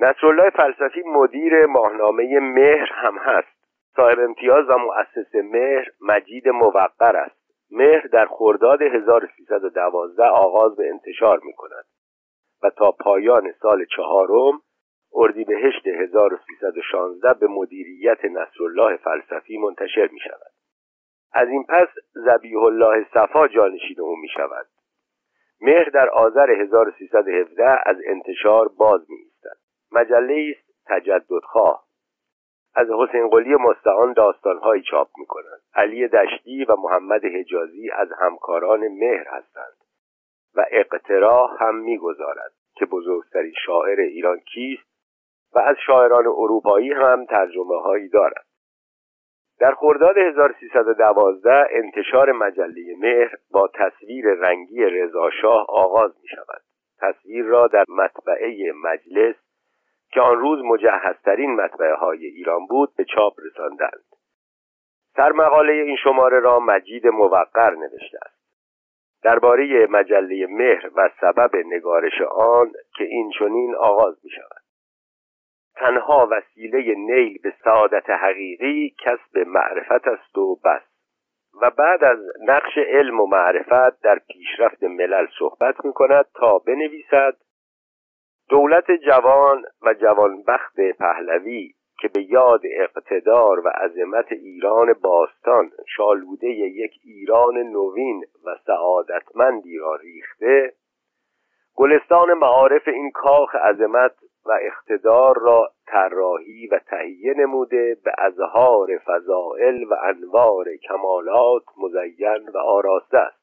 نصرالله فلسفی مدیر ماهنامه مهر هم هست. صاحب امتیاز و مؤسس مهر مجید موقر است. مهر در خرداد 1312 آغاز به انتشار می کند و تا پایان سال چهارم اردیبهشت 1316 به مدیریت نصرالله فلسفی منتشر می شود از این پس زبیح الله صفا جانشین او می شود مهر در آذر 1317 از انتشار باز می مجله است تجددخواه. از حسین قلی مستعان داستانهایی چاپ می کنند علی دشتی و محمد حجازی از همکاران مهر هستند و اقتراح هم می‌گذارد که بزرگترین شاعر ایران کیست و از شاعران اروپایی هم ترجمه هایی دارد. در خرداد 1312 انتشار مجله مهر با تصویر رنگی رضاشاه آغاز می شود تصویر را در مطبعه مجلس که آن روز مجهزترین مطبعه های ایران بود به چاپ رساندند. سرمقاله این شماره را مجید موقر نوشته است. درباره مجله مهر و سبب نگارش آن که این چنین آغاز می شود تنها وسیله نیل به سعادت حقیقی کسب معرفت است و بس. و بعد از نقش علم و معرفت در پیشرفت ملل صحبت می کند تا بنویسد دولت جوان و جوانبخت پهلوی که به یاد اقتدار و عظمت ایران باستان شالوده یک ایران نوین و سعادتمندی را ریخته گلستان معارف این کاخ عظمت و اقتدار را طراحی و تهیه نموده به اظهار فضائل و انوار کمالات مزین و آراسته است.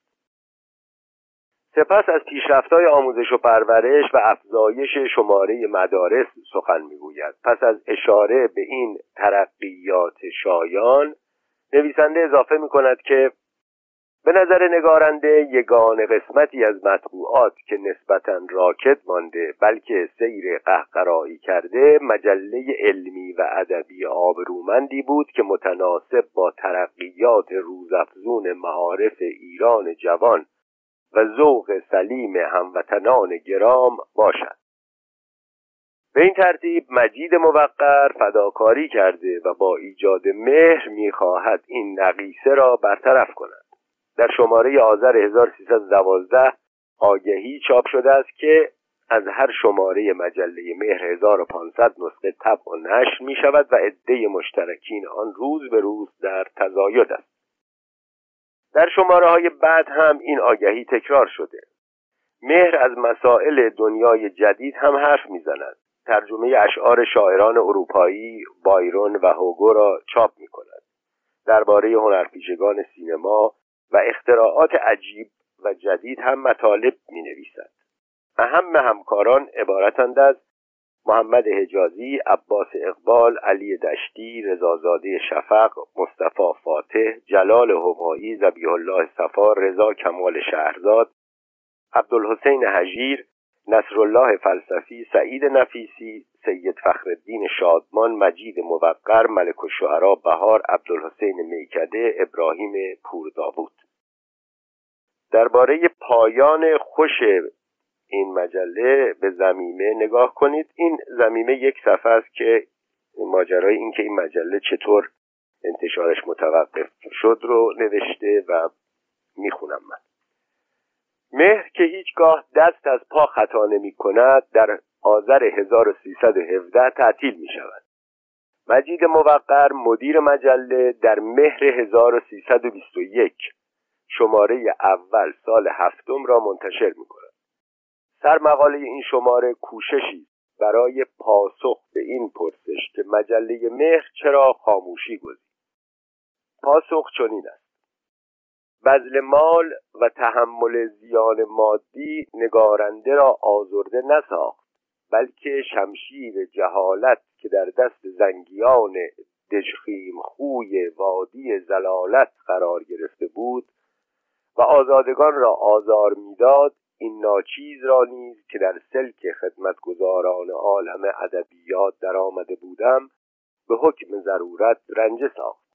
سپس از پیشرفتهای آموزش و پرورش و افزایش شماره مدارس سخن می‌گوید. پس از اشاره به این ترقیات شایان نویسنده اضافه می کند که به نظر نگارنده یگان قسمتی از مطبوعات که نسبتا راکت مانده بلکه سیر قهقرایی کرده مجله علمی و ادبی آبرومندی بود که متناسب با ترقیات روزافزون معارف ایران جوان و ذوق سلیم هموطنان گرام باشد. به این ترتیب مجید موقر فداکاری کرده و با ایجاد مهر می‌خواهد این نقیصه را برطرف کند. در شماره آذر 1312 آگهی چاپ شده است که از هر شماره مجله مهر 1500 نسخه طبع و نشر می شود و عده مشترکین آن روز به روز در تزاید است. در شماره های بعد هم این آگهی تکرار شده. مهر از مسائل دنیای جدید هم حرف می‌زند. ترجمه اشعار شاعران اروپایی بایرون و هوگو را چاپ می کند درباره هنرپیشگان سینما و اختراعات عجیب و جدید هم مطالب می نویسد اهم همکاران عبارتند از محمد حجازی، عباس اقبال، علی دشتی، رضازاده شفق، مصطفی فاتح، جلال همایی، زبیح الله صفا، رضا کمال شهرزاد، عبدالحسین حجیر، نصرالله فلسفی، سعید نفیسی، سید فخرالدین شادمان، مجید موقر، ملک الشعرا بهار، عبدالحسین میکده، ابراهیم پورداوود درباره پایان خوش این مجله به زمیمه نگاه کنید. این زمیمه یک صفحه است که ماجرای این که این مجله چطور انتشارش متوقف شد رو نوشته و می‌خونم من. مهر که هیچگاه دست از پا خطا نمی کند در آذر 1317 تعطیل می شود مجید موقر مدیر مجله در مهر 1321 شماره اول سال هفتم را منتشر می کند مقاله این شماره کوششی برای پاسخ به این پرسش که مجله مهر چرا خاموشی گذید پاسخ چنین است. بذل مال و تحمل زیان مادی نگارنده را آزرده نساخت بلکه شمشیر جهالت که در دست زنگیان دژخیم خوی وادی زلالت قرار گرفته بود و آزادگان را آزار می‌داد این ناچیز را نیز که در سلک خدمتگزاران عالم ادبیات در آمده بودم به حکم ضرورت رنجه ساخت.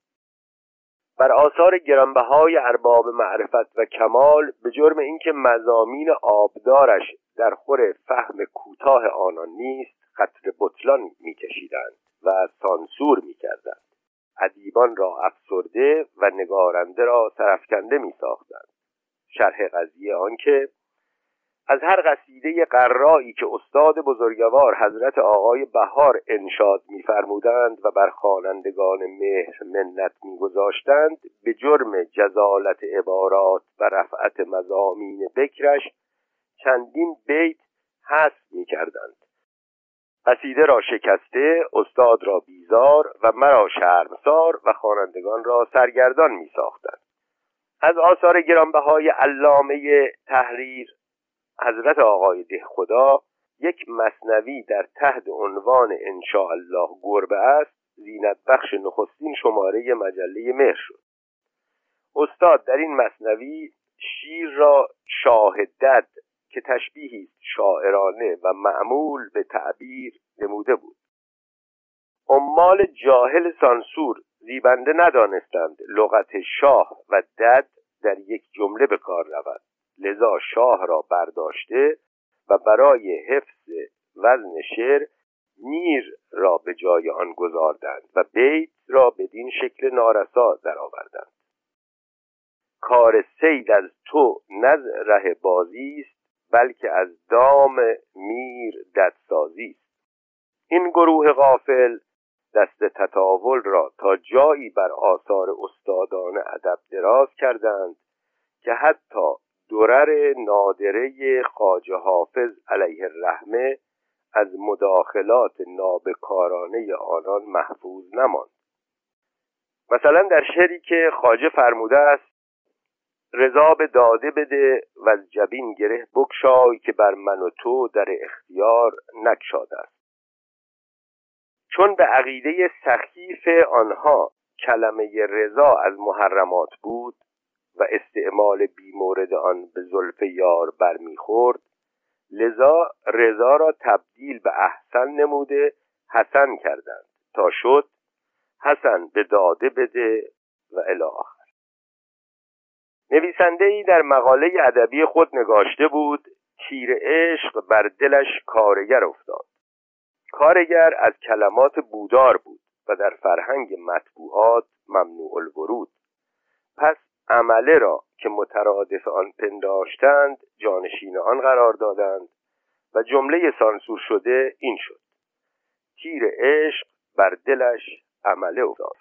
بر آثار گرانبهای ارباب معرفت و کمال به جرم اینکه مزامین آبدارش در خور فهم کوتاه آنان نیست خطر بطلان میکشیدند و سانسور می‌کردند. ادیبان را افسرده و نگارنده را سرفکنده میساختند. شرح قضیه آنکه از هر قصیده قرایی که استاد بزرگوار حضرت آقای بهار انشاد میفرمودند و بر خوانندگان مهر منت میگذاشتند به جرم جزالت عبارات و رفعت مزامین بکرش چندین بیت حذف می‌کردند. قصیده را شکسته استاد را بیزار و مرا شرمسار و خوانندگان را سرگردان میساختند. از آثار گرانبهای علامه تحریر حضرت آقای ده خدا یک مصنوی در تحت عنوان الله گربه است زینت بخش نخستین شماره مجله مهر شد. استاد در این مصنوی شیر را شاهدد که تشبیهی شاعرانه و معمول به تعبیر نموده بود. عمال جاهل سانسور زیبنده ندانستند لغت شاه و دد در یک جمله به کار رود. لذا شاه را برداشته و برای حفظ وزن شعر میر را به جای آن گذاردند و بیت را بدین شکل نارسا درآوردند. کار سید از تو نز ره بازی است بلکه از دام میر ددسازی است. این گروه غافل دست تطاول را تا جایی بر آثار استادان ادب دراز کردند که حتی درر نادره خاج حافظ علیه الرحمه از مداخلات نابکارانه آنان محفوظ نماند. مثلا در شعری که خاجه فرموده است رضا به داده بده و از جبین گره بکشای که بر من و تو در اختیار نکشاده است. چون به عقیده سخیف آنها کلمه رضا از محرمات بود و استعمال بیمورد آن به زلف یار برمیخورد. لذا رضا را تبدیل به احسن نموده حسن کردند. تا شد حسن به داده بده و الاخر نویسنده ای در مقاله ادبی خود نگاشته بود تیر عشق بر دلش کارگر افتاد. کارگر از کلمات بودار بود و در فرهنگ مطبوعات ممنوع الورود. پس عمله را که مترادف آن پنداشتند جانشین آن قرار دادند و جمله سانسور شده این شد. تیر عشق بر دلش عمله افتاد.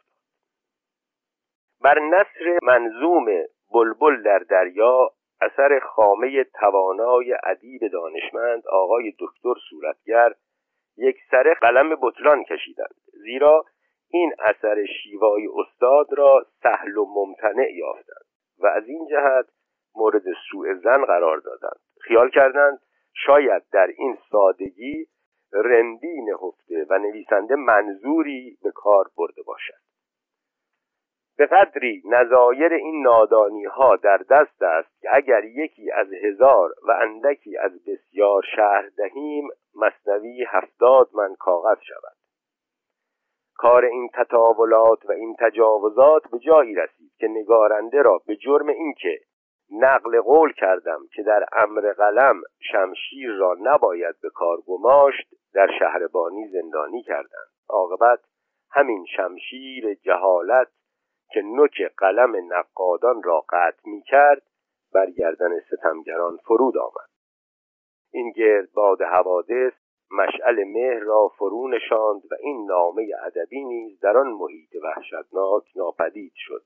بر نصر منظوم بلبل در دریا اثر خامه توانای ادیب دانشمند آقای دکتر صورتگر یک سر قلم بطلان کشیدند. زیرا این اثر شیوای استاد را سهل و ممتنع یافتند و از این جهت مورد سوء زن قرار دادند. خیال کردند شاید در این سادگی رندی نهفته و نویسنده منظوری به کار برده باشد. به قدری نظایر این نادانی ها در دست است که اگر یکی از هزار و اندکی از بسیار شهر دهیم مصنوی هفتاد من کاغذ شود. کار این تطاولات و این تجاوزات به جایی رسید که نگارنده را به جرم اینکه نقل قول کردم که در امر قلم شمشیر را نباید به کار گماشت در شهربانی زندانی کردند عاقبت همین شمشیر جهالت که نوک قلم نقادان را قطع می کرد بر گردن ستمگران فرود آمد. این گرد باد حوادث مشعل مهر را فرو نشاند و این نامه ادبی نیز در آن محیط وحشتناک ناپدید شد.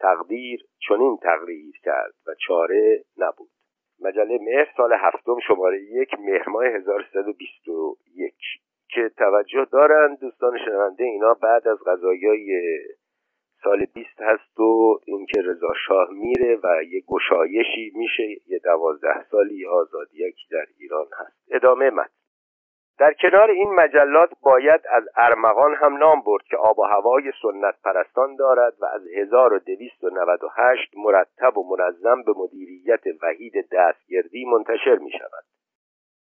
تقدیر چنین تغییر کرد و چاره نبود. مجله مهر سال هفتم شماره یک مهر ماه 1321 که توجه دارند دوستان شنونده اینا بعد از غذایای سال 20 هست و اینکه رضا شاه میره و یه گشایشی میشه یه دوازده سالی آزادی در ایران هست. ادامه مد در کنار این مجلات باید از ارمغان هم نام برد که آب و هوای سنت پرستان دارد و از 1298 مرتب و منظم به مدیریت وحید دستگردی منتشر می شود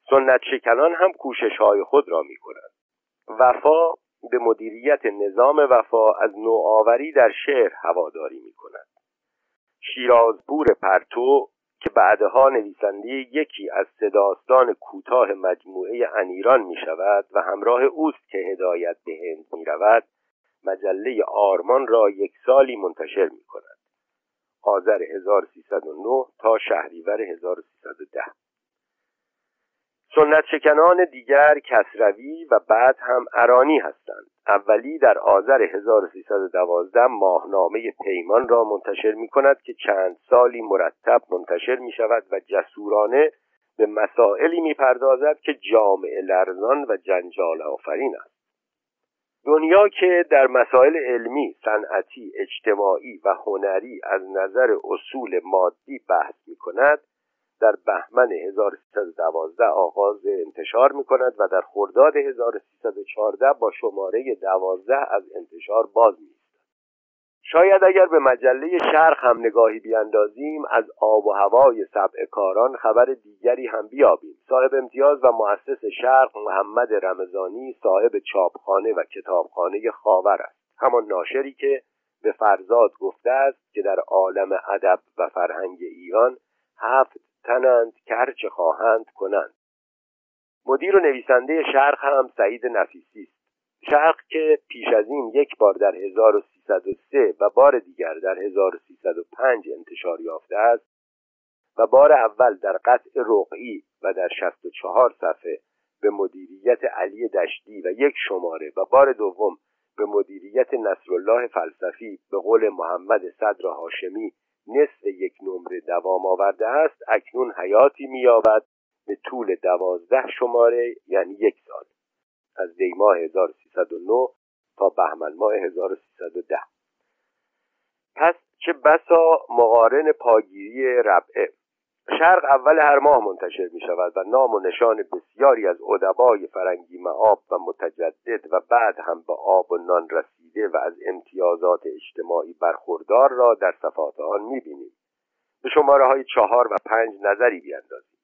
سنت شکنان هم کوشش های خود را می کنند وفا به مدیریت نظام وفا از نوآوری در شعر هواداری می کند شیرازپور پرتو که بعدها نویسنده یکی از صداستان کوتاه مجموعه انیران می شود و همراه اوست که هدایت به هند می رود مجله آرمان را یک سالی منتشر می کند آذر 1309 تا شهریور 1310 سنت شکنان دیگر کسروی و بعد هم ارانی هستند. اولی در آذر 1312 ماهنامه پیمان را منتشر می کند که چند سالی مرتب منتشر می شود و جسورانه به مسائلی می پردازد که جامعه لرزان و جنجال آفرین است. دنیا که در مسائل علمی، صنعتی، اجتماعی و هنری از نظر اصول مادی بحث می کند در بهمن 1312 آغاز انتشار می کند و در خرداد 1314 با شماره 12 از انتشار باز می شاید اگر به مجله شرق هم نگاهی بیاندازیم از آب و هوای سبع کاران خبر دیگری هم بیابیم. صاحب امتیاز و مؤسس شرق محمد رمضانی صاحب چاپخانه و کتابخانه خاور است. همان ناشری که به فرزاد گفته است که در عالم ادب و فرهنگ ایران هفت تنند که هرچه خواهند کنند. مدیر و نویسنده شرق هم سعید نفیسی است. شرق که پیش از این یک بار در 1303 و بار دیگر در 1305 انتشار یافته است و بار اول در قطع رقعی و در 64 صفحه به مدیریت علی دشتی و یک شماره و بار دوم به مدیریت نصرالله فلسفی به قول محمد صدر هاشمی نصف یک نمره دوام آورده است اکنون حیاتی مییابد به طول دوازده شماره یعنی یک سال. از دیماه 1309 تا بهمن ماه 1310 پس چه بسا مقارن پاگیری ربعه. شرق اول هر ماه منتشر می شود و نام و نشان بسیاری از ادبای فرنگی معاب و متجدد و بعد هم به آب و نان رسیده و از امتیازات اجتماعی برخوردار را در صفحات آن می بینیم. به شماره های چهار و پنج نظری بیاندازیم.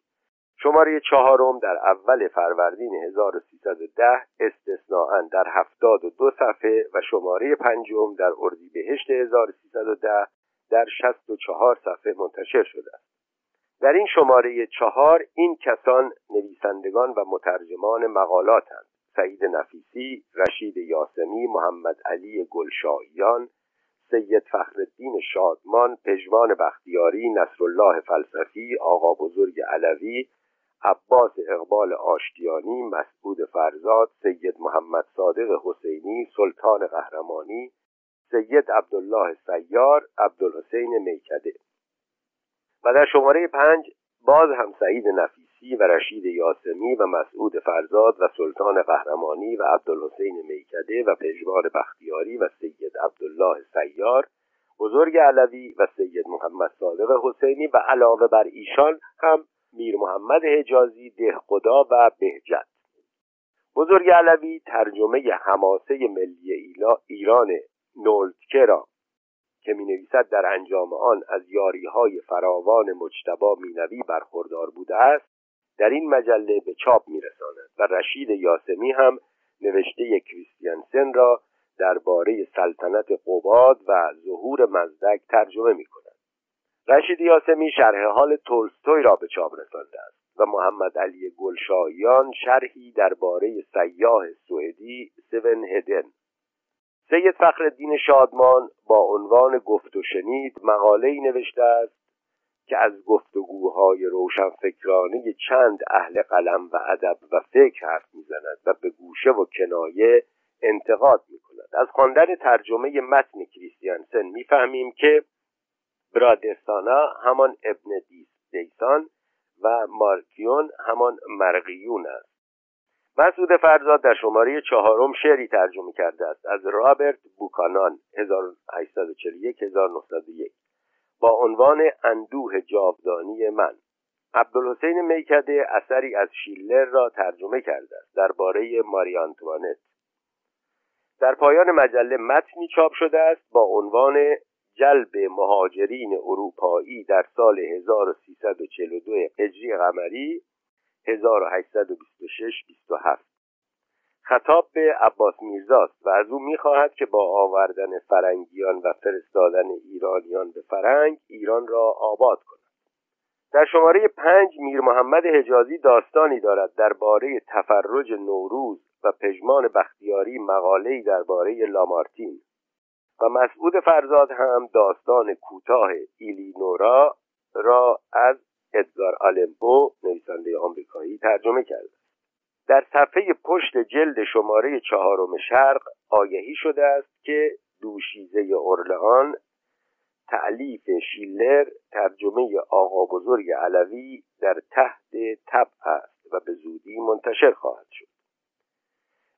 شماره چهارم در اول فروردین 1310 استثناعا در هفتاد و دو صفحه و شماره پنجم در اردیبهشت 1310 در شست و چهار صفحه منتشر شده است. در این شماره چهار این کسان نویسندگان و مترجمان مقالاتند سعید نفیسی، رشید یاسمی، محمد علی گلشاییان، سید فخرالدین شادمان، پژمان بختیاری، نصرالله فلسفی، آقا بزرگ علوی، عباس اقبال آشتیانی، مسعود فرزاد، سید محمد صادق حسینی، سلطان قهرمانی، سید عبدالله سیار، عبدالحسین میکده. و در شماره پنج باز هم سعید نفیسی. و رشید یاسمی و مسعود فرزاد و سلطان قهرمانی و عبدالحسین میکده و پژمان بختیاری و سید عبدالله سیار بزرگ علوی و سید محمد صادق حسینی و علاوه بر ایشان هم میر محمد حجازی دهقدا و بهجت. بزرگ علوی ترجمه حماسه ملی ایران نولتکه را که می نویسد در انجام آن از یاری های فراوان مجتبا مینوی برخوردار بوده است در این مجله به چاپ می رساند و رشید یاسمی هم نوشته کریستیانسن را درباره سلطنت قباد و ظهور مزدک ترجمه می کند. رشید یاسمی شرح حال تولستوی را به چاپ رسانده است و محمد علی شرحی درباره سیاه سوئدی سون هدن سید فخرالدین شادمان با عنوان گفت و شنید مقاله نوشته است که از گفتگوهای روشنفکرانه چند اهل قلم و ادب و فکر حرف می‌زند و به گوشه و کنایه انتقاد می کند از خواندن ترجمه متن کریستیانسن می‌فهمیم که برادرسانا همان ابن دیسان و مارکیون همان مرقیون است. مسعود فرزاد در شماره چهارم شعری ترجمه کرده است از رابرت بوکانان 1841 1901 با عنوان اندوه جاودانی من. عبدالحسین میکده اثری از شیلر را ترجمه کرده است درباره ماری آنتوانت. در پایان مجله متنی چاپ شده است با عنوان جلب مهاجرین اروپایی در سال 1342 هجری قمری 1826 27 خطاب به عباس میرزاست و از او می‌خواهد که با آوردن فرنگیان و فرستادن ایرانیان به فرنگ ایران را آباد کند. در شماره پنج میر محمد حجازی داستانی دارد درباره تفرج نوروز و پژمان بختیاری مقاله‌ای درباره لامارتین. و مسعود فرزاد هم داستان کوتاه ایلینورا را از ادگار آلمبو نویسنده آمریکایی ترجمه کرده. در صفحه پشت جلد شماره چهارم شرق آگهی شده است که دوشیزه اورلهان تعلیف شیلر ترجمه آقا بزرگ علوی در تحت تب است و به زودی منتشر خواهد شد.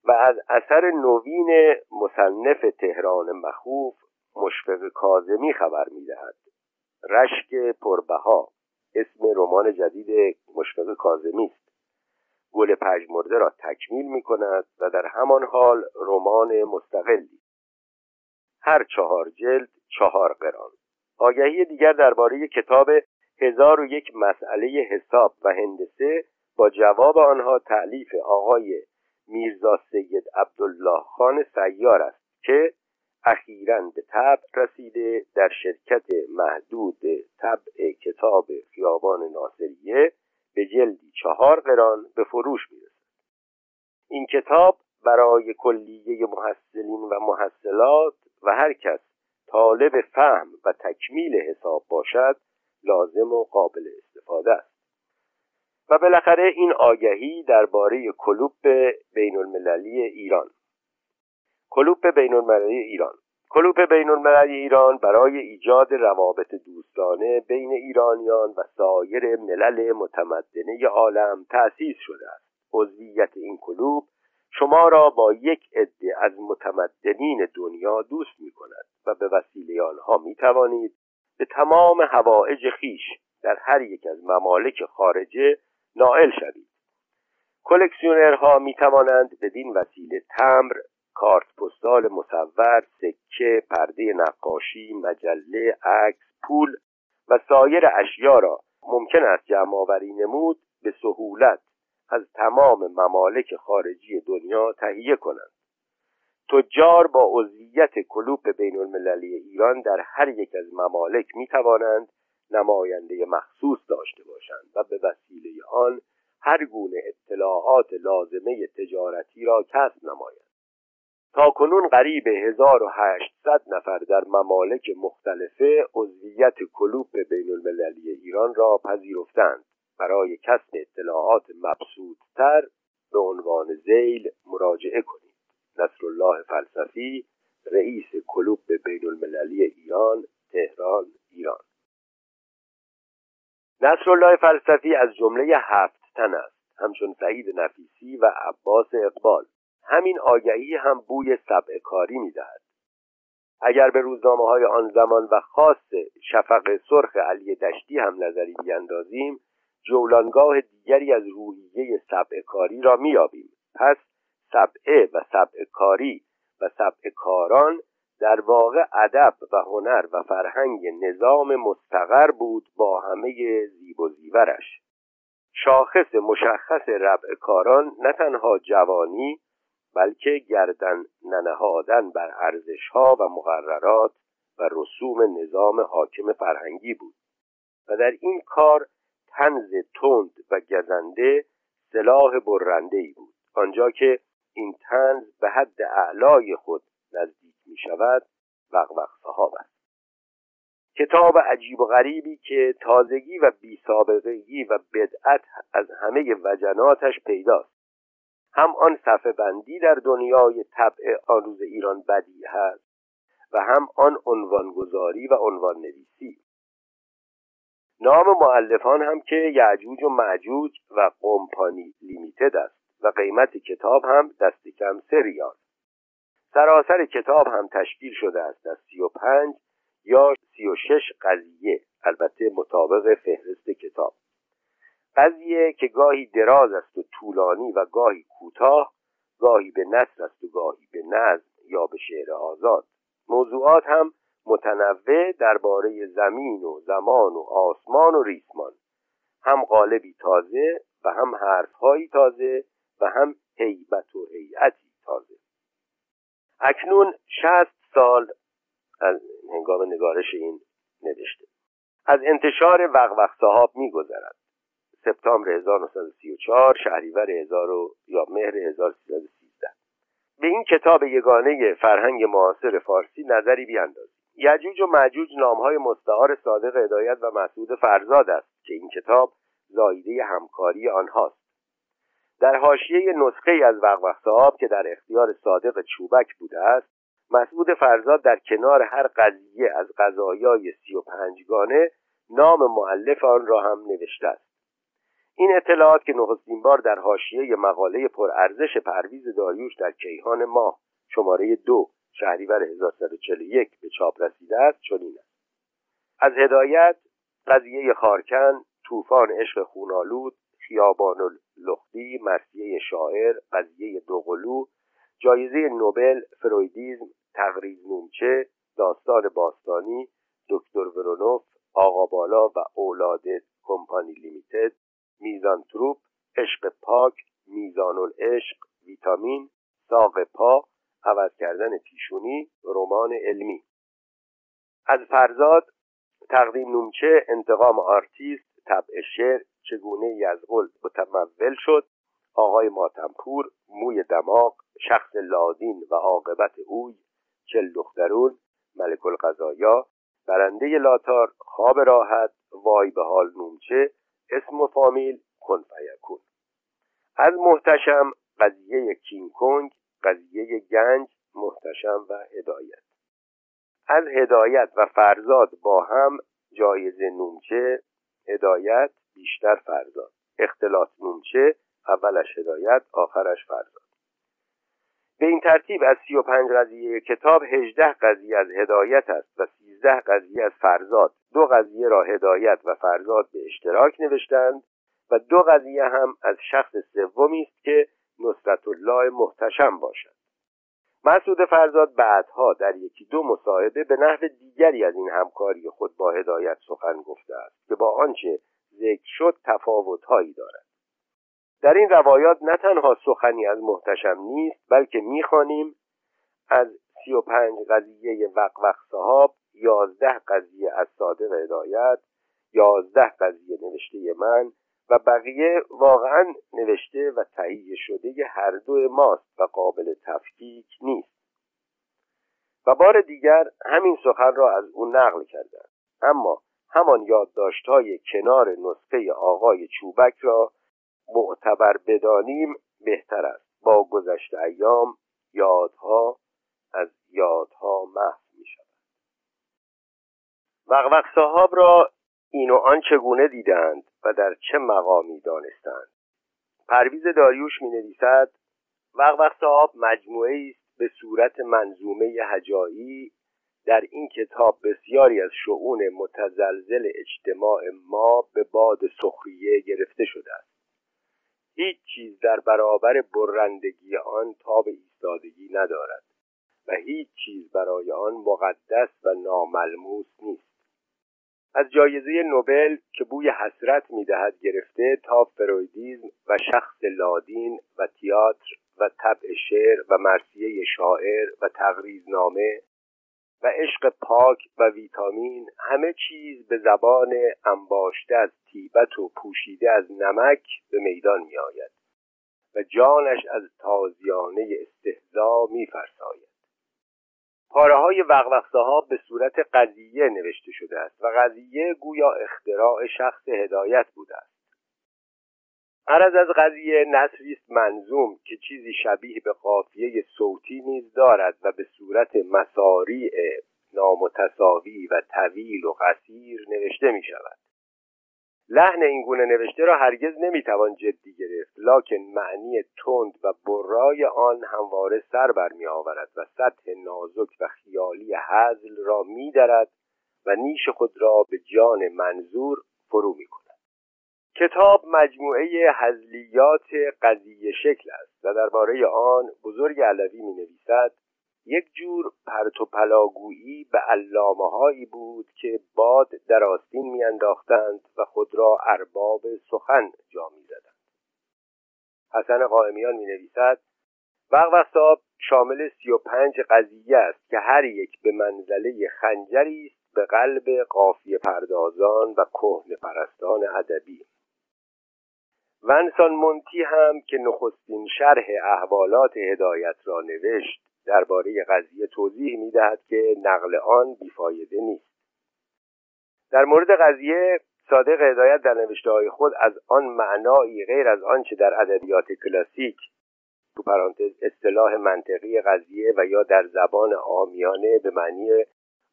و از اثر نوین مصنف تهران مخوف مشفق کازمی خبر می‌دهد. رشک پربها اسم رمان جدید مشفق کازمی است. گل پژمرده را تکمیل می کند و در همان حال رمان مستقلی. هر چهار جلد چهار قران. آگهی دیگر درباره کتاب هزار و یک مسئله حساب و هندسه با جواب آنها تعلیف آقای میرزا سید عبدالله خان سیار است که اخیرا به طبع رسیده در شرکت محدود طبع کتاب خیابان ناصریه به جلدی چهار قران به فروش می‌رسد. این کتاب برای کلیه محصلین و محصلات و هر کس طالب فهم و تکمیل حساب باشد لازم و قابل استفاده است. و بالاخره این آگهی درباره کلوب بین المللی ایران. کلوب بین المللی ایران. کلوپ بین المللی ایران برای ایجاد روابط دوستانه بین ایرانیان و سایر ملل متمدنه عالم تأسیس شده است. عضویت این کلوب شما را با یک عده از متمدنین دنیا دوست می کند و به وسیله آنها می توانید به تمام هوایج خیش در هر یک از ممالک خارجه نائل شوید. کلکسیونرها می توانند بدین وسیله تمر کارت پستال مصور سکه پرده نقاشی مجله عکس پول و سایر اشیا را ممکن است جمع آوری نمود به سهولت از تمام ممالک خارجی دنیا تهیه کنند. تجار با عضویت کلوپ بین المللی ایران در هر یک از ممالک می توانند نماینده مخصوص داشته باشند و به وسیله آن هر گونه اطلاعات لازمه تجارتی را کسب نمایند. تا کنون قریب 1800 نفر در ممالک مختلفه عضویت کلوپ بین المللی ایران را پذیرفتند. برای کسب اطلاعات مبسوطتر به عنوان زیل مراجعه کنید. نصرالله فلسفی رئیس کلوب بین المللی ایران تهران ایران. نصرالله فلسفی از جمله هفت تن است. همچون سعید نفیسی و عباس اقبال. همین آگهی هم بوی سبع کاری می‌دهد. اگر به روزنامه های آن زمان و خاص شفق سرخ علی دشتی هم نظری بیاندازیم جولانگاه دیگری از روحیه سبع کاری را میابیم پس سبعه و سبع کاری و سبع کاران در واقع ادب و هنر و فرهنگ نظام مستقر بود با همه زیب و زیورش. شاخص مشخص ربع کاران نه تنها جوانی بلکه گردن ننهادن بر ارزشها و مقررات و رسوم نظام حاکم فرهنگی بود. و در این کار تنز تند و گزنده سلاح برنده ای بود. آنجا که این تنز به حد اعلای خود نزدیک می شود وقوق صحاب است. کتاب عجیب و غریبی که تازگی و بیسابقگی و بدعت از همه وجناتش پیداست. هم آن صفه بندی در دنیای طبع آن ایران بدی هست و هم آن عنوانگذاری و عنوان نویسی نام معلفان هم که یعجوج و معجوج و قمپانی لیمیتد است و قیمت کتاب هم دست کم سه ریال. سراسر کتاب هم تشکیل شده است از سی و پنج یا سی و شش قضیه البته مطابق فهرست کتاب. قضیه که گاهی دراز است و طولانی و گاهی کوتاه گاهی به نصر است و گاهی به نظم یا به شعر آزاد. موضوعات هم متنوع درباره زمین و زمان و آسمان و ریسمان. هم قالبی تازه و هم حرفهایی تازه و هم هیبت و هیئتی تازه. اکنون شست سال از هنگام نگارش این نوشته. از انتشار وقوق صحاب میگذرد. سپتامبر 1934 شهریور 1000 یا مهر 1313 به این کتاب یگانه فرهنگ معاصر فارسی نظری بیاندازیم. یجوج و معجوج نامهای مستعار صادق هدایت و مسعود فرزاد است که این کتاب زایده همکاری آنهاست. در حاشیه نسخه از وقوق صحاب که در اختیار صادق چوبک بوده است مسعود فرزاد در کنار هر قضیه از قضایای سی و پنجگانه نام معلف آن را هم نوشته است. این اطلاعات که نخستین بار در حاشیه مقاله پرارزش پرویز داریوش در کیهان ماه شماره دو شهریور 1141 به چاپ رسیده است چنین است. از هدایت قضیه خارکن طوفان عشق خونالود خیابان لختی مرسیه شاعر قضیه دوقلو جایزه نوبل فرویدیزم تقریظ نومچه داستان باستانی دکتر ورونوف آقا بالا و اولاد کمپانی Limited. میزان تروپ عشق پاک میزان العشق ویتامین ساق پا عوض کردن پیشونی رمان علمی. از فرزاد تقدیم نومچه انتقام آرتیست طبع شعر چگونه یزغل متمول شد آقای ماتمپور موی دماغ شخص لادین و عاقبت اوی چل دخترون ملک القضایا برنده لاتار خواب راحت وای به حال نومچه اسم و فامیل کن فیکون. از محتشم قضیه کینگ کنگ قضیه گنج محتشم و هدایت. از هدایت و فرزاد با هم جایزه نومچه هدایت بیشتر فرزاد. اختلاط نومچه اولش هدایت آخرش فرزاد. به این ترتیب از سی و پنج قضیه کتاب هجده قضیه از هدایت است و سیزده قضیه از فرزاد. دو قضیه را هدایت و فرزاد به اشتراک نوشتند و دو قضیه هم از شخص سومی است که نصرت الله محتشم باشد. مسعود فرزاد بعدها در یکی دو مصاحبه به نحو دیگری از این همکاری خود با هدایت سخن گفته است که با آنچه ذکر شد تفاوتهایی دارد. در این روایات نه تنها سخنی از محتشم نیست بلکه می‌خوانیم از سی و پنج قضیه وقوق صحاب یازده قضیه از صادق هدایت یازده قضیه نوشته من و بقیه واقعا نوشته و تهیه شده هر دو ماست و قابل تفکیک نیست. و بار دیگر همین سخن را از او نقل کردند اما همان یادداشتهای کنار نسخه آقای چوبک را معتبر بدانیم بهتر است. با گذشت ایام یادها از یادها محو وقوق صاحب را این و آن چگونه دیدند و در چه مقامی دانستند. پرویز داریوش می نویسد وقوق صاحب مجموعه است به صورت منظومه هجایی در این کتاب بسیاری از شعون متزلزل اجتماع ما به باد سخریه گرفته شده است. هیچ چیز در برابر برندگی آن تاب ایستادگی ندارد و هیچ چیز برای آن مقدس و ناملموس نیست. از جایزه نوبل که بوی حسرت می‌دهد گرفته تا فرویدیزم و شخص لادین و تئاتر و طبع شعر و مرسیه شاعر و تقریزنامه و عشق پاک و ویتامین همه چیز به زبان انباشته از تیبت و پوشیده از نمک به میدان می آید و جانش از تازیانه استهزا می فرساید پاره های ها به صورت قضیه نوشته شده است و قضیه گویا اختراع شخص هدایت بوده است. عرض از قضیه نصری است منظوم که چیزی شبیه به قافیه صوتی نیز دارد و به صورت مساریع نامتساوی و طویل و قصیر نوشته می شود لحن این گونه نوشته را هرگز نمی‌توان جدی گرفت لکن معنی تند و برای آن همواره سر برمی آورد و سطح نازک و خیالی حزل را میدرد و نیش خود را به جان منظور فرو می کند. کتاب مجموعه هزلیات قضیه شکل است و درباره آن بزرگ علوی می نویسد یک جور پرت به علامه هایی بود که باد در آستین میانداختند و خود را ارباب سخن جا می‌زدند. حسن قائمیان می نویسد وقت شامل سی و پنج قضیه است که هر یک به منزله خنجری است به قلب قافیه پردازان و کهن پرستان ادبی. ونسان مونتی هم که نخستین شرح احوالات هدایت را نوشت درباره قضیه توضیح می‌دهد که نقل آن بیفایده نیست. در مورد قضیه صادق هدایت در نوشته خود از آن معنایی غیر از آنچه در ادبیات کلاسیک تو پرانتز اصطلاح منطقی قضیه و یا در زبان آمیانه به معنی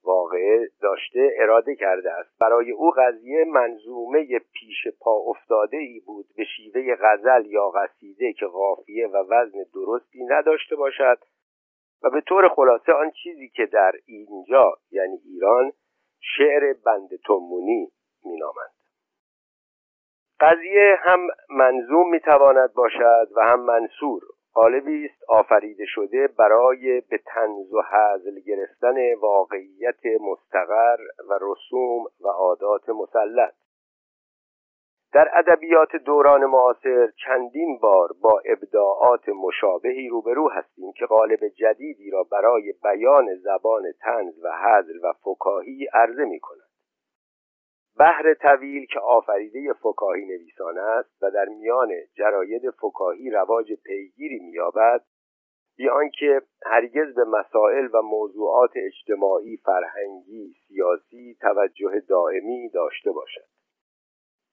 واقعه داشته اراده کرده است. برای او قضیه منظومه پیش پا افتاده ای بود به شیوه غزل یا قصیده که قافیه و وزن درستی نداشته باشد. و به طور خلاصه آن چیزی که در اینجا یعنی ایران شعر بند تومونی مینامند. قضیه هم منظوم می‌تواند باشد و هم منصور. قالبی است آفریده شده برای به تنز و حزل گرفتن واقعیت مستقر و رسوم و عادات مسلط. در ادبیات دوران معاصر چندین بار با ابداعات مشابهی روبرو هستیم که قالب جدیدی را برای بیان زبان تنز و حزل و فکاهی عرضه می کند بحر طویل که آفریده فکاهی نویسان است و در میان جراید فکاهی رواج پیگیری مییابد بی آنکه هرگز به مسائل و موضوعات اجتماعی فرهنگی سیاسی توجه دائمی داشته باشد.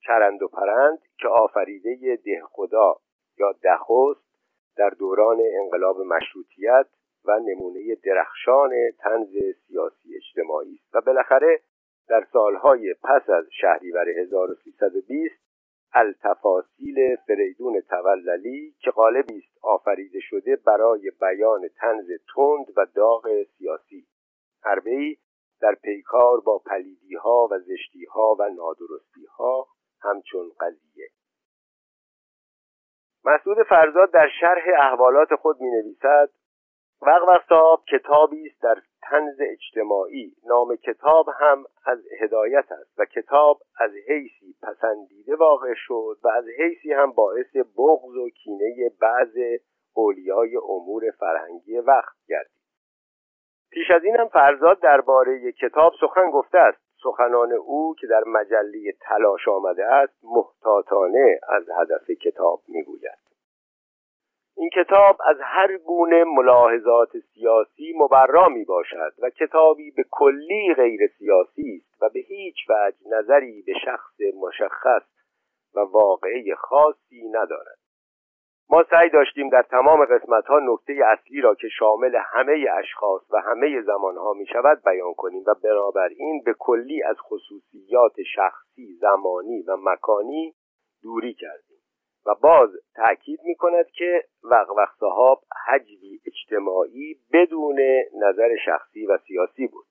چرند و پرند که آفریده دهخدا یا دخست در دوران انقلاب مشروطیت و نمونه درخشان تنز سیاسی اجتماعی است. و بالاخره در سالهای پس از شهریور 1320 التفاصیل فریدون توللی که غالبی است آفریده شده برای بیان تنز تند و داغ سیاسی. حربهای در پیکار با پلیدیها و زشتیها و نادرستیها همچون قضیه. مسعود فرزاد در شرح احوالات خود می نویسد وقت صاحب کتابی است در تنز اجتماعی. نام کتاب هم از هدایت است و کتاب از حیثی پسندیده واقع شد و از حیثی هم باعث بغض و کینه بعض اولیای امور فرهنگی وقت گردید. پیش از این هم فرزاد درباره کتاب سخن گفته است. سخنان او که در مجله تلاش آمده است محتاطانه از هدف کتاب می‌گوید. این کتاب از هر گونه ملاحظات سیاسی مبرا می باشد و کتابی به کلی غیر سیاسی است و به هیچ وجه نظری به شخص مشخص و واقعی خاصی ندارد. ما سعی داشتیم در تمام قسمت ها نکته اصلی را که شامل همه اشخاص و همه زمانها می شود بیان کنیم و بنابراین به کلی از خصوصیات شخصی زمانی و مکانی دوری کردیم. و باز تأکید می کند که وقوق صحاب حجبی اجتماعی بدون نظر شخصی و سیاسی بود.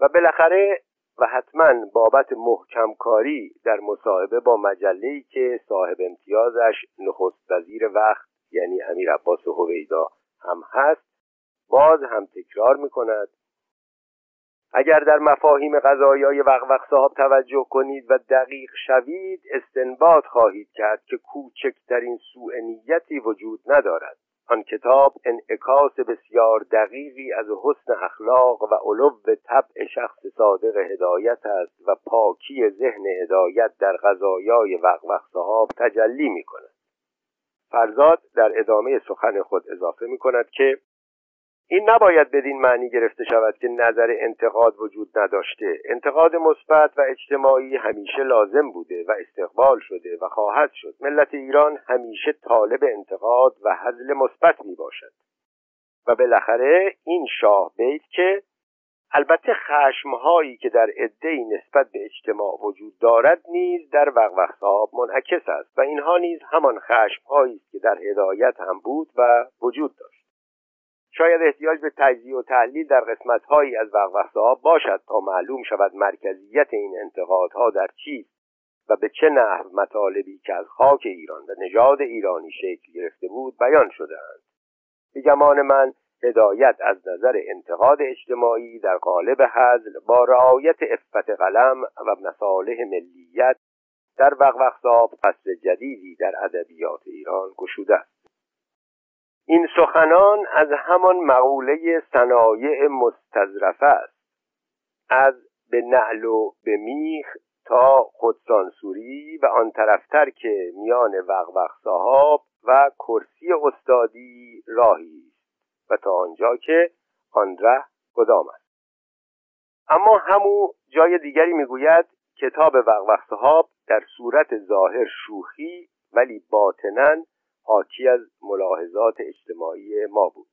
و بالاخره و حتما بابت محکم کاری در مصاحبه با مجله‌ای که صاحب امتیازش نخست وزیر وقت یعنی امیر عباس هویدا هم هست باز هم تکرار می کند اگر در مفاهیم غذایای وقوق صاحب توجه کنید و دقیق شوید استنباط خواهید کرد که کوچکترین سوء نیتی وجود ندارد. آن کتاب انعکاس بسیار دقیقی از حسن اخلاق و علو طبع شخص صادق هدایت است و پاکی ذهن هدایت در غذایای وقوق صاحب تجلی می کند فرزاد در ادامه سخن خود اضافه می کند که این نباید بدین معنی گرفته شود که نظر انتقاد وجود نداشته. انتقاد مثبت و اجتماعی همیشه لازم بوده و استقبال شده و خواهد شد. ملت ایران همیشه طالب انتقاد و حزل مثبت می باشد و بالاخره این شاه بیت که البته خشمهایی که در عدهای نسبت به اجتماع وجود دارد نیز در وقوق صاحب منعکس است و اینها نیز همان خشمهایی است که در هدایت هم بود و وجود داشت. شاید احتیاج به تجزیه و تحلیل در قسمتهایی از وقوقتها باشد تا معلوم شود مرکزیت این انتقادها در چیست و به چه نحو مطالبی که از خاک ایران و نژاد ایرانی شکل گرفته بود بیان شدهاند. به گمان من هدایت از نظر انتقاد اجتماعی در قالب حزل با رعایت افت قلم و مصالح ملیت در وقوق فصل جدیدی در ادبیات ایران گشوده است. این سخنان از همان مقوله صنایع مستظرفه است. از به نعل و به میخ تا خودسانسوری و آن طرفتر که میان وقوق صحاب و کرسی استادی راهی و تا آنجا که آن ره کدام است. اما همو جای دیگری می‌گوید کتاب وقوق صحاب در صورت ظاهر شوخی ولی باطنا حاکی از ملاحظات اجتماعی ما بود.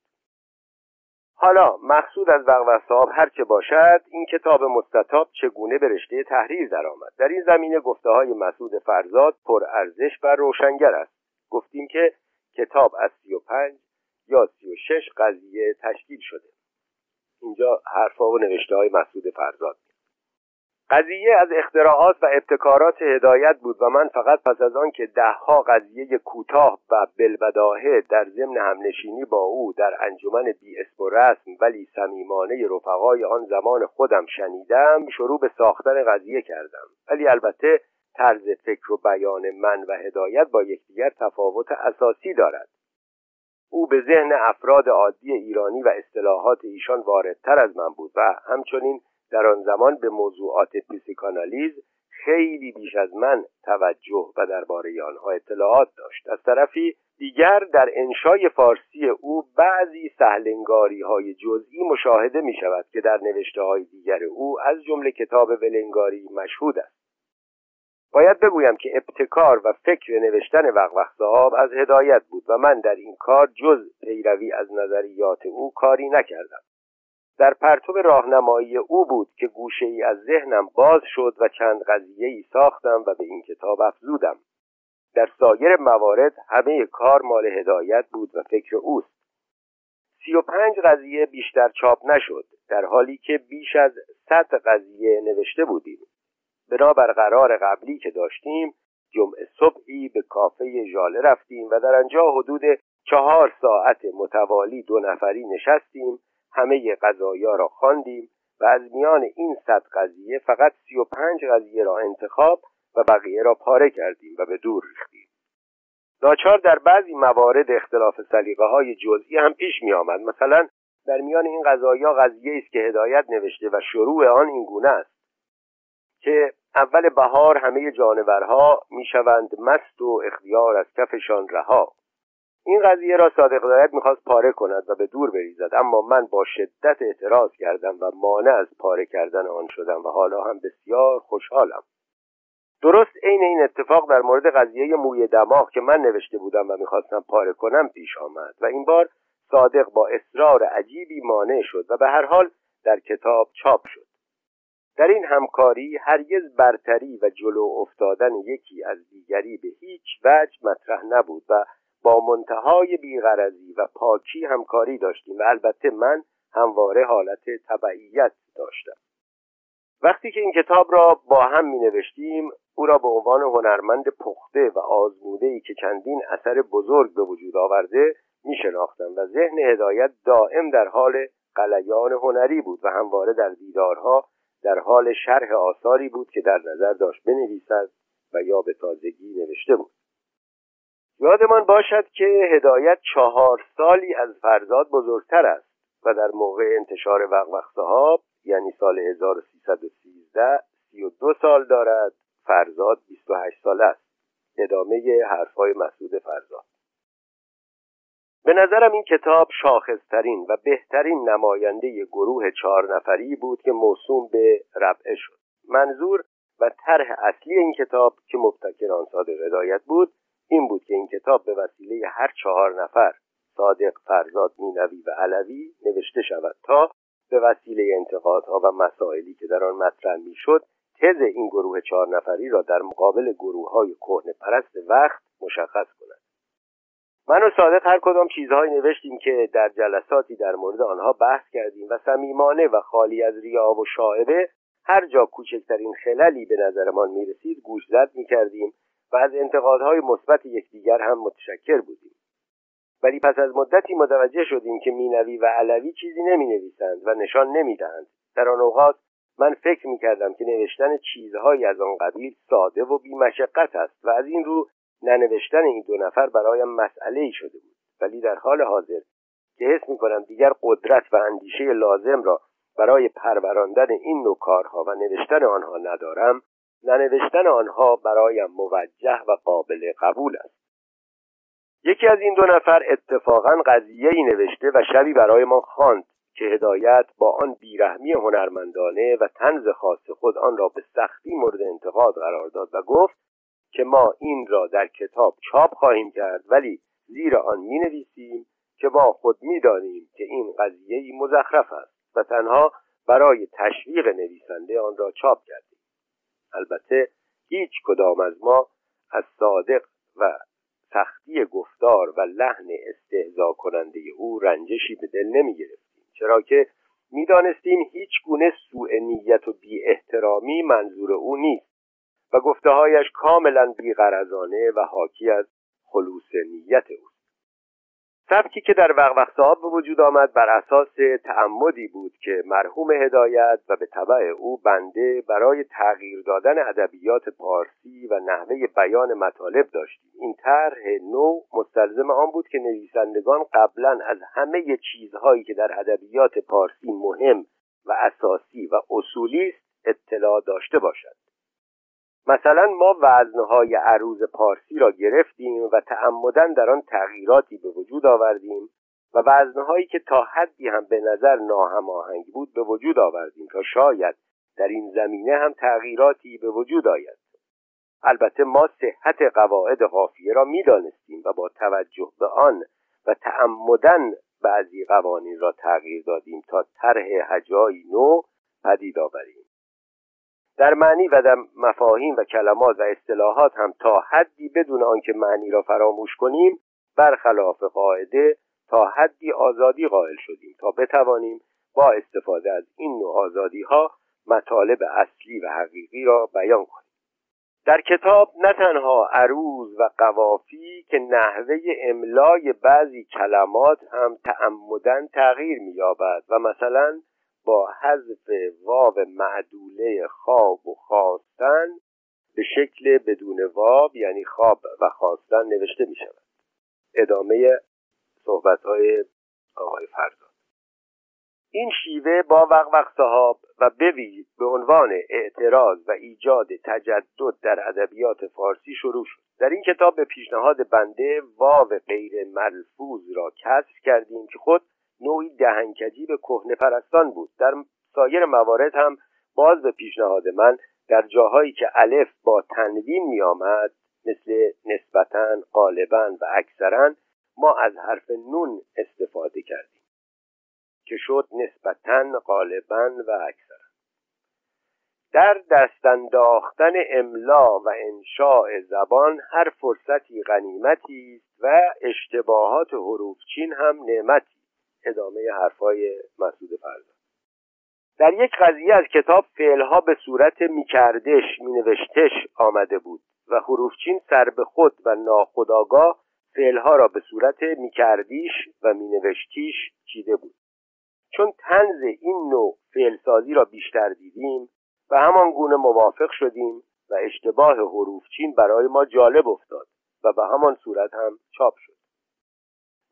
حالا مقصود از وقوق صحاب هر چه باشد این کتاب مستطاب چگونه به رشته تحریر درآمد؟ در این زمینه گفته های مسعود فرزاد پر ارزش و روشنگر است. گفتیم که کتاب از سی و پنج یا سی و شش قضیه تشکیل شده. اینجا حرفا و نوشته های مسعود فرزاد. قضیه از اختراعات و ابتکارات هدایت بود و من فقط پس از آن که دهها قضیه کوتاه و بلبداهه در ضمن همنشینی با او در انجمن بی اسم و رسم ولی صمیمانه رفقای آن زمان خودم شنیدم شروع به ساختن قضیه کردم. ولی البته طرز فکر و بیان من و هدایت با یکدیگر تفاوت اساسی دارد. او به ذهن افراد عادی ایرانی و اصطلاحات ایشان واردتر از من بود و همچنین در آن زمان به موضوعات پیسیکانالیز خیلی بیش از من توجه و درباره آنها اطلاعات داشت. از طرفی دیگر در انشای فارسی او بعضی سهلنگاری های جزئی مشاهده می شود که در نوشته های دیگر او از جمله کتاب ولنگاری مشهود است. باید بگویم که ابتکار و فکر نوشتن وقوق صاحب از هدایت بود و من در این کار جز پیروی از نظریات او کاری نکردم. در پرتو راهنمایی او بود که گوشه ای از ذهنم باز شد و چند قضیه ای ساختم و به این کتاب افزودم. در سایر موارد همه کار مال هدایت بود و فکر اوست. سی و پنج قضیه بیشتر چاپ نشد در حالی که بیش از صد قضیه نوشته بودیم. بنابر قرار قبلی که داشتیم جمعه صبحی به کافه ژاله رفتیم و در آنجا حدود چهار ساعت متوالی دو نفری نشستیم همه قضایا را خواندیم و از میان این صد قضیه فقط سی و پنج قضیه را انتخاب و بقیه را پاره کردیم و به دور ریختیم. ناچار در بعضی موارد اختلاف سلیقه های جزئی هم پیش می آمد مثلا در میان این قضایا قضیه است که هدایت نوشته و شروع آن این گونه است که اول بهار همه جانورها می‌شوند مست و اختیار از کفشان رها. این قضیه را صادق دایت می‌خواست پاره کند و به دور بریزد. اما من با شدت اعتراض کردم و مانع از پاره کردن آن شدم و حالا هم بسیار خوشحالم. درست عین این اتفاق در مورد قضیه موی دماغ که من نوشته بودم و می‌خواستم پاره کنم پیش آمد و این بار صادق با اصرار عجیبی مانع شد و به هر حال در کتاب چاپ شد. در این همکاری هرگز برتری و جلو افتادن یکی از دیگری به هیچ وجه مطرح نبود و با منتهای بیغرزی و پاکی همکاری داشتیم و البته من همواره حالت تبعیت داشتم. وقتی که این کتاب را با هم می نوشتیم او را به عنوان هنرمند پخته و آزموده ای که چندین اثر بزرگ به وجود آورده می شناختم و ذهن هدایت دائم در حال قلیان هنری بود و همواره در دیدارها در حال شرح آثاری بود که در نظر داشت بنویسد و یا به تازگی نوشته بود. یادمان باشد که هدایت چهار سالی از فرزاد بزرگتر است و در موقع انتشار وقوق صحاب یعنی سال 1313 32 سال دارد فرزاد 28 سال است. ادامه حرفهای مسعود فرزاد. به نظرم این کتاب شاخصترین و بهترین نماینده گروه چهار نفری بود که موسوم به ربعه شد. منظور و طرح اصلی این کتاب که مبتکر آن صادق هدایت بود این بود که این کتاب به وسیله هر چهار نفر صادق فرزاد مینوی و علوی نوشته شود تا به وسیله انتقادها و مسائلی که در آن مطرح می‌شد تز این گروه چهار نفری را در مقابل گروه های کهنه پرست وقت مشخص کند. من و صادق هر کدام چیزهایی نوشتیم که در جلساتی در مورد آنها بحث کردیم و صمیمانه و خالی از ریا و شاعبه هر جا کوچکترین خللی به نظرمان می‌رسید گوش زد می‌کردیم. و از انتقادهای مثبت یکدیگر هم متشکر بودیم ولی پس از مدتی متوجه شدیم که مینوی و علوی چیزی نمی نویسند و نشان نمی دهند. در آن اوقات من فکر می کردم که نوشتن چیزهایی از آن قبیل ساده و بیمشقت است و از این رو ننوشتن این دو نفر برایم مسئله ای شده بود ولی در حال حاضر که حس می کنم دیگر قدرت و اندیشه لازم را برای پروراندن این نوع کارها و نوشتن آنها ندارم ننوشتن آنها برایم موجه و قابل قبول است. یکی از این دو نفر اتفاقا قضیه ای نوشته و شبی برای ما خواند که هدایت با آن بیرحمی هنرمندانه و تنز خاص خود آن را به سختی مورد انتقاد قرار داد و گفت که ما این را در کتاب چاپ خواهیم کرد ولی زیر آن می نویسیم که ما خود می دانیم که این قضیه مزخرف است و تنها برای تشویق نویسنده آن را چاپ کردیم البته هیچ کدام از ما از صادق و سختی گفتار و لحن استهزا کننده او رنجشی به دل نمی گرفتیم چرا که می‌دانستیم هیچ گونه سوء نیت و بی احترامی منظور او نیست و گفتههایش کاملا بیغرزانه و حاکی از خلوص نیت او سبکی که در وقت صاحب به وجود آمد بر اساس تعمدی بود که مرحوم هدایت و به طبع او بنده برای تغییر دادن ادبیات پارسی و نحوه بیان مطالب داشتیم. این طرح نو مستلزم آن بود که نویسندگان قبلا از همه چیزهایی که در ادبیات پارسی مهم و اساسی و اصولی است اطلاع داشته باشند. مثلا ما وزنهای عروض پارسی را گرفتیم و تعمدن در آن تغییراتی به وجود آوردیم و وزنهایی که تا حدی هم به نظر ناهماهنگ بود به وجود آوردیم تا شاید در این زمینه هم تغییراتی به وجود آید. البته ما صحت قواعد قافیه را می‌دانستیم و با توجه به آن و تعمدن بعضی قوانین را تغییر دادیم تا طرح هجایی نو پدید آوریم. در معنی و در مفاهیم و کلمات و اصطلاحات هم تا حدی بدون آنکه معنی را فراموش کنیم برخلاف قاعده تا حدی آزادی قائل شدیم تا بتوانیم با استفاده از این نوع آزادی ها مطالب اصلی و حقیقی را بیان کنیم. در کتاب نه تنها عروض و قوافی که نحوه املای بعضی کلمات هم تعمدن تغییر مییابد و مثلا با حذف واو معدوله خواب و خواستن به شکل بدون واب یعنی خواب و خواستن نوشته می شود ادامه صحبت های آقای فرزاد. این شیوه با وقت صحاب و بویژه به عنوان اعتراض و ایجاد تجدد در ادبیات فارسی شروع شد. در این کتاب به پیشنهاد بنده واو غیر ملفوظ را کسر کردیم که خود نوعی دهنکجی به کهنه پرستان بود. در سایر موارد هم باز به پیشنهاد من در جاهایی که الف با تنوین می آمد مثل نسبتا غالبا و اکثرا ما از حرف نون استفاده کردیم که شد نسبتا غالبا و اکثرا. در دست انداختن املا و انشاء زبان هر فرصتی غنیمتی است و اشتباهات حروفچین هم نعمتی ادامه حرفای مسعود فرزاد. در یک قضیه از کتاب فعلها به صورت میکردش مینوشتش آمده بود و حروفچین سر به خود و ناخداگاه فعلها را به صورت میکردیش و مینوشتیش چیده بود. چون تنز این نوع فعلسازی را بیشتر دیدیم و همان گونه موافق شدیم و اشتباه حروفچین برای ما جالب افتاد و به همان صورت هم چاپ شد.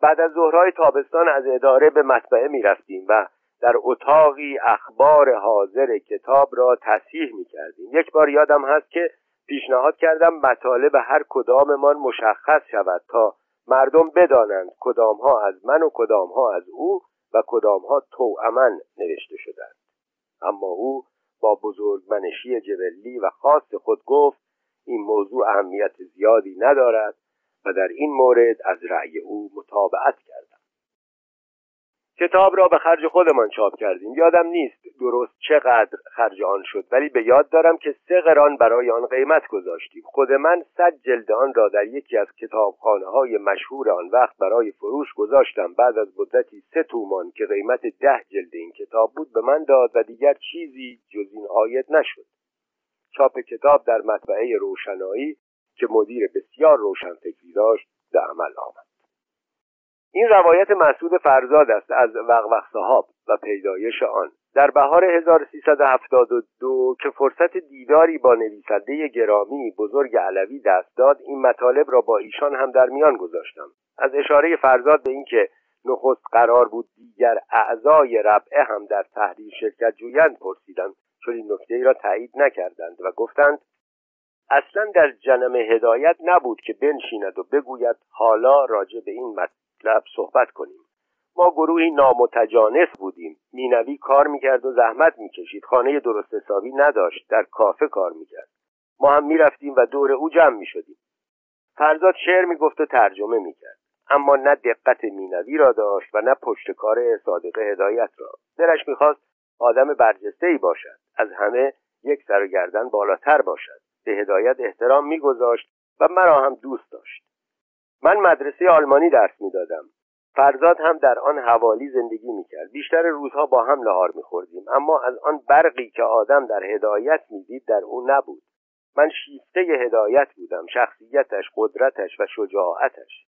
بعد از ظهرهای تابستان از اداره به مطبعه می رفتیم و در اتاقی اخبار حاضر کتاب را تصحیح می کردیم یک بار یادم هست که پیشنهاد کردم مطالب هر کداممان مشخص شود تا مردم بدانند کدامها از من و کدامها از او و کدامها توأمن نوشته شدند. اما او با بزرگمنشی جبلی و خاص خود گفت این موضوع اهمیت زیادی ندارد و در این مورد از رأی او مطابقت کردم. کتاب را به خرج خودمان چاپ کردیم. یادم نیست درست چقدر خرج آن شد ولی به یاد دارم که سه قران برای آن قیمت گذاشتیم. خود من صد جلد آن را در یکی از کتابخانه های مشهور آن وقت برای فروش گذاشتم. بعد از مدتی سه تومان که قیمت ده جلد این کتاب بود به من داد و دیگر چیزی جز این آید نشد. چاپ کتاب در مطبعه روشنایی که مدیر بسیار روشنفکری داشت به عمل آمد. این روایت مسعود فرزاد است از وقوق صحاب و پیدایش آن. در بهار 1372 که فرصت دیداری با نویسنده گرامی بزرگ علوی دست داد این مطالب را با ایشان هم در میان گذاشتم. از اشاره فرزاد به اینکه نخست قرار بود دیگر اعضای ربعه هم در تحریر شرکت جویند پرسیدم چون این نکته ای را تایید نکردند و گفتند اصلا در جنم هدایت نبود که بنشیند و بگوید حالا راجع به این مطلب صحبت کنیم. ما گروهی نامتجانس بودیم. مینوی کار می‌کرد و زحمت می‌کشید. خانه درست حسابی نداشت. در کافه کار می‌کرد. ما هم می‌رفتیم و دور او جمع می‌شدیم. فرزاد شعر می‌گفت و ترجمه می‌کرد. اما نه دقت مینوی را داشت و نه پشت کار صادق هدایت را. دلش می‌خواست آدم برجسته ای باشد. از همه یک سر و گردن بالاتر باشد. به هدایت احترام میگذاشت و مرا هم دوست داشت. من مدرسه آلمانی درس می‌دادم. فرزاد هم در آن حوالی زندگی می‌کرد. بیشتر روزها با هم نهار میخوردیم. اما از آن برقی که آدم در هدایت می‌دید در او نبود. من شیفته هدایت بودم. شخصیتش قدرتش و شجاعتش.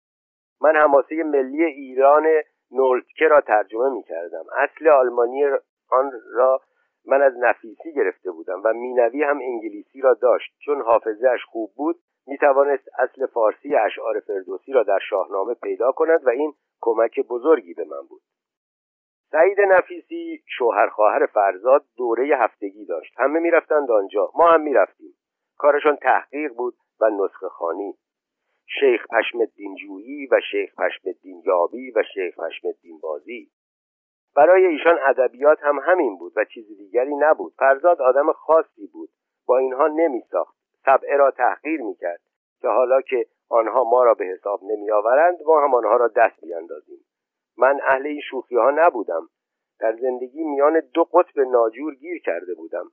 من حماسه ملی ایران نولتکه را ترجمه می‌کردم. اصل آلمانی آن را من از نفیسی گرفته بودم و مینوی هم انگلیسی را داشت. چون حافظهاش خوب بود می توانست اصل فارسی اشعار فردوسی را در شاهنامه پیدا کند و این کمک بزرگی به من بود. سعید نفیسی شوهر خواهر فرزاد دوره هفتگی داشت. همه می‌رفتند آنجا. ما هم می‌رفتیم. کارشان تحقیق بود و نسخه خانی شیخ پشم جویی و شیخ پشم یابی و شیخ پشم بازی. برای ایشان ادبیات هم همین بود و چیز دیگری نبود. فرزاد آدم خاصی بود. با اینها نمیساخت. طبعه را تحقیر می‌کرد که حالا که آنها ما را به حساب نمیآورند ما هم آنها را دست بیاندازیم. من اهل این شوخی ها نبودم. در زندگی میان دو قطب ناجور گیر کرده بودم.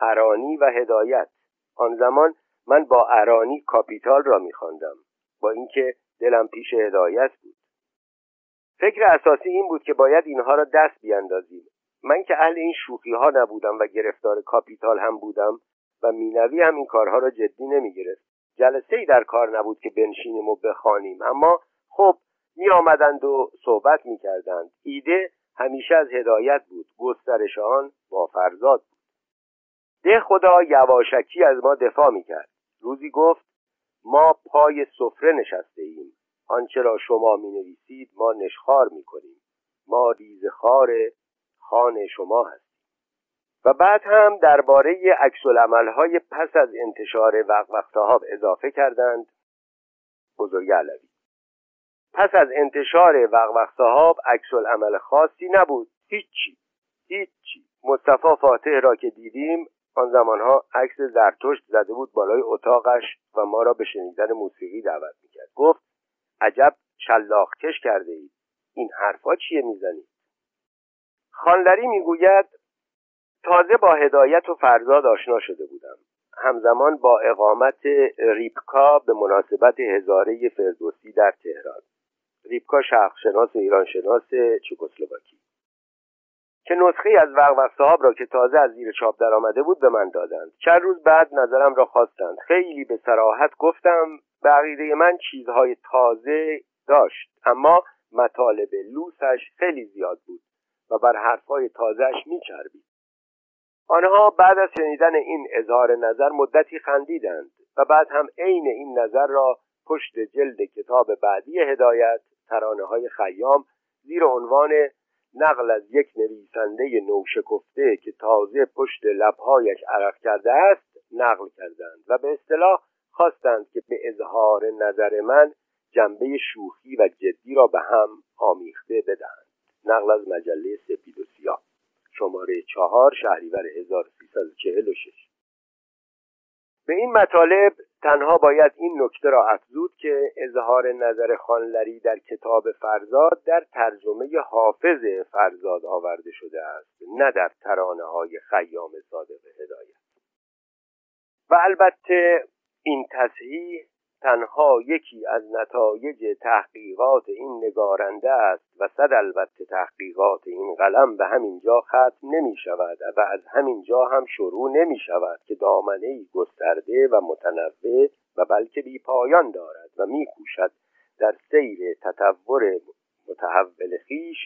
ارانی و هدایت. آن زمان من با ارانی کاپیتال را میخواندم. با اینکه دلم پیش هدایت بود. فکر اساسی این بود که باید اینها را دست بیاندازیم. من که اهل این شوخی ها نبودم و گرفتار کاپیتال هم بودم و مینوی هم این کارها را جدی نمی‌گرفت. جلسه ای در کار نبود که بنشینیم و بخوانیم. اما خب می آمدند و صحبت می کردند ایده همیشه از هدایت بود. گسترش آن با فرزاد بود. ده خدا یواشکی از ما دفاع می کرد روزی گفت ما پای سفره نشسته ایم آنچه را شما می نویسید ما نشخار می کنیم ما ریزخار خان شما هستیم. و بعد هم درباره عکس های پس از انتشار وقت صاحب اضافه کردند. بزرگ علوی. پس از انتشار وقت صاحب عکس عمل خاصی نبود. هیچی. هیچی. مصطفی فاتح را که دیدیم آن زمانها عکس زرتشت زده بود بالای اتاقش و ما را به شنیدن موسیقی دعوت می‌کرد. گفت عجب کش کرده اید. این حرفا چیه می‌زنید خانلری می‌گوید تازه با هدایت و فرزاد آشنا شده بودم. همزمان با اقامت ریپکا به مناسبت هزاره فردوسی در تهران. ریپکا شخصشناس ایرانشناس چکسلواکی. که نسخه از وقت صاحب را که تازه از زیر چاپ درآمده بود به من دادند. چند روز بعد نظرم را خواستند. خیلی به سراحت گفتم به عقیده من چیزهای تازه داشت اما مطالب لوسش خیلی زیاد بود و بر حرفهای تازهش میچربید. آنها بعد از شنیدن این اظهار نظر مدتی خندیدند و بعد هم عین این نظر را پشت جلد کتاب بعدی هدایت ترانه های خیام زیر عنوان نقل از یک نویسنده نوشکفته که تازه پشت لبهایش عرق کرده است نقل کردند و به اصطلاح خواستند که به اظهار نظر من جنبه شوخی و جدی را به هم آمیخته بدهند. نقل از مجله سپید و سیاه. شماره چهار شهریور 1346 به این مطالب تنها باید این نکته را افزود که اظهار نظر خانلری در کتاب فرزاد در ترجمه حافظ فرزاد آورده شده است نه در ترانه های خیام صادق هدایت. و البته این تصحیح تنها یکی از نتایج تحقیقات این نگارنده است و صد البته تحقیقات این قلم به همین جا ختم نمی شود و از همین جا هم شروع نمی شود که دامنه گسترده و متنوع و بلکه بی پایان دارد و می کوشد در سیر تطور متحول خیش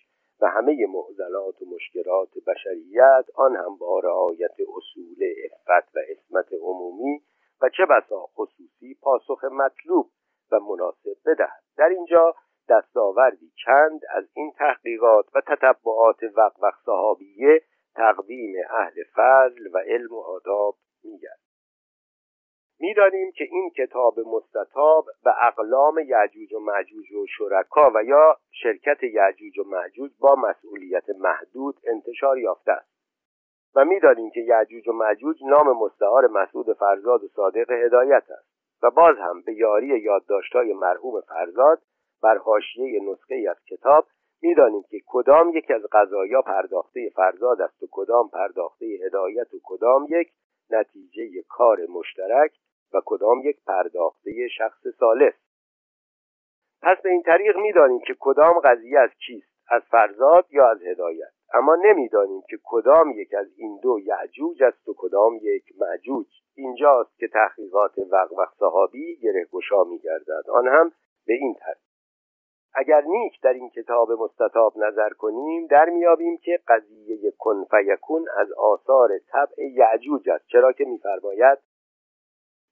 و همه معضلات و مشکلات بشریت آن هم با رعایت اصول افت و اسمت عمومی و چه بسا خصوصی پاسخ مطلوب و مناسب بدهد. در اینجا دستاوردی چند از این تحقیقات و تتبعات وقوق صحابیه تقدیم اهل فضل و علم و آداب میگرد. می‌دانیم که این کتاب مستطاب به اقلام یعجوج و معجوج و شرکا و یا شرکت یعجوج و معجوج با مسئولیت محدود انتشار یافته است. و می‌دانیم که یعجوج و معجوج نام مستعار مسعود فرزاد و صادق هدایت است و باز هم به یاری یادداشت‌های مرحوم فرزاد بر حاشیه نسخه از کتاب می‌دانیم که کدام یک از قضایا پرداخته فرزاد است و کدام پرداخته هدایت و کدام یک نتیجه کار مشترک و کدام یک پرداخته شخص سالس پس به این طریق می‌دانیم که کدام قضیه از کیست از فرزاد یا از هدایت. اما نمی‌دانیم که کدام یک از این دو یعجوج است و کدام یک معجوج. اینجاست که تحقیقات وقوق صحابی گره گشا میگردد. آن هم به این ترتیب اگر نیک در این کتاب مستطاب نظر کنیم در میابیم که قضیه کن فیکون از آثار طبع یعجوج است. چرا که میفرماید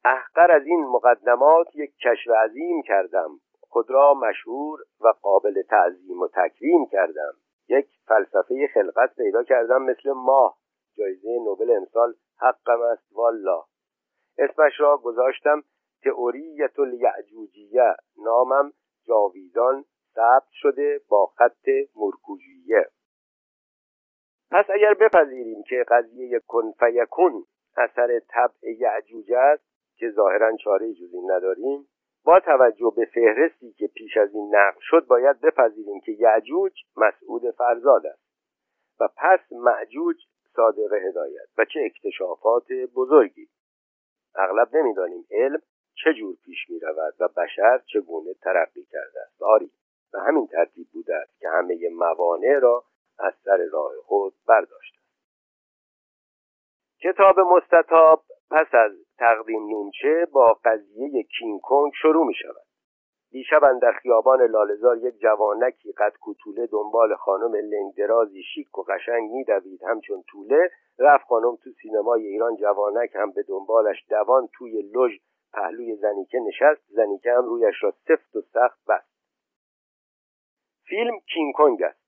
احقر از این مقدمات یک کشف عظیم کردم. خود را مشهور و قابل تعظیم و تکریم کردم. یک فلسفه خلقت پیدا کردم مثل ماه. جایزه نوبل امسال حقم است والا. اسمش را گذاشتم تئوریت الیعجوجیه. نامم جاویدان ثبت شده با خط مرکوجیه. پس اگر بپذیریم که قضیه کن فیکون اثر طبع یعجوج است که ظاهرا چاره جزی نداریم با توجه به فهرستی که پیش از این نقل شد باید بپذیریم که یعجوج مسعود فرزاد است و پس معجوج صادق هدایت و چه اکتشافات بزرگی. اغلب نمی‌دانیم علم چه جور پیش می رود و بشر چگونه ترقی کرده است. آری و همین ترتیب بوده است که همه موانع را از سر راه خود برداشته کتاب مستطاب پس از تقدیم نونچه با قضیه کینگ کنگ شروع می شود. دیشب در خیابان لالزار یک جوانکی قد کوتوله دنبال خانم لنگدرازی شیک و قشنگ میدوید همچون طوله رفت خانم تو سینمای ایران جوانک هم به دنبالش دوان توی لژ پهلوی زنیکه نشست. زنیکه هم رویش را سفت و سخت بست. فیلم کینگ کنگ است.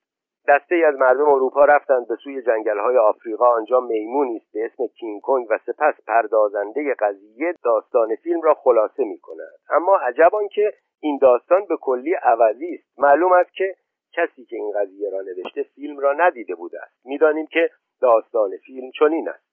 دسته از مردم اروپا رفتند به سوی های آفریقا. آنجا میمونی است به اسم کینگ کنگ و سپس پردازنده قضیه داستان فیلم را خلاصه می کند اما عجب که این داستان به کلی عوضی است. معلوم است که کسی که این قضیه را نوشته فیلم را ندیده بوده است. می‌دانیم که داستان فیلم چنین است.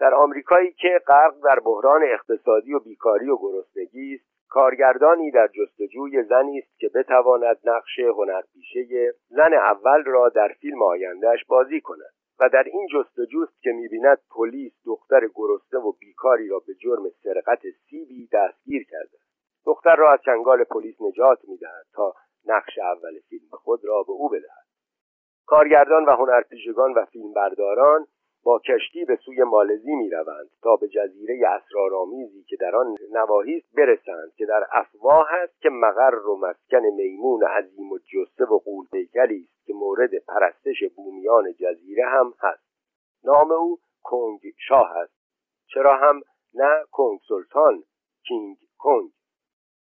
در آمریکایی که غرق در بحران اقتصادی و بیکاری و گرسنگی است کارگردانی در جستجوی زنی است که بتواند نقش هنرپیشه زن اول را در فیلم آیندهش بازی کند و در این جستجوست که می‌بیند پلیس دختر گرسنه و بیکاری را به جرم سرقت سیبی دستگیر کرده دختر را از چنگال پلیس نجات می‌دهد تا نقش اول فیلم خود را به او بدهد. کارگردان و هنرپیشگان و فیلمبرداران با کشتی به سوی مالزی می روند تا به جزیره اسرارآمیزی که در آن نواحی است برسند که در افواه است که مقر و مسکن میمون عظیم و جسه و قولپیکری است که مورد پرستش بومیان جزیره هم هست. نام او کنگ شاه است. چرا هم نه کنگ سلطان کینگ کنگ.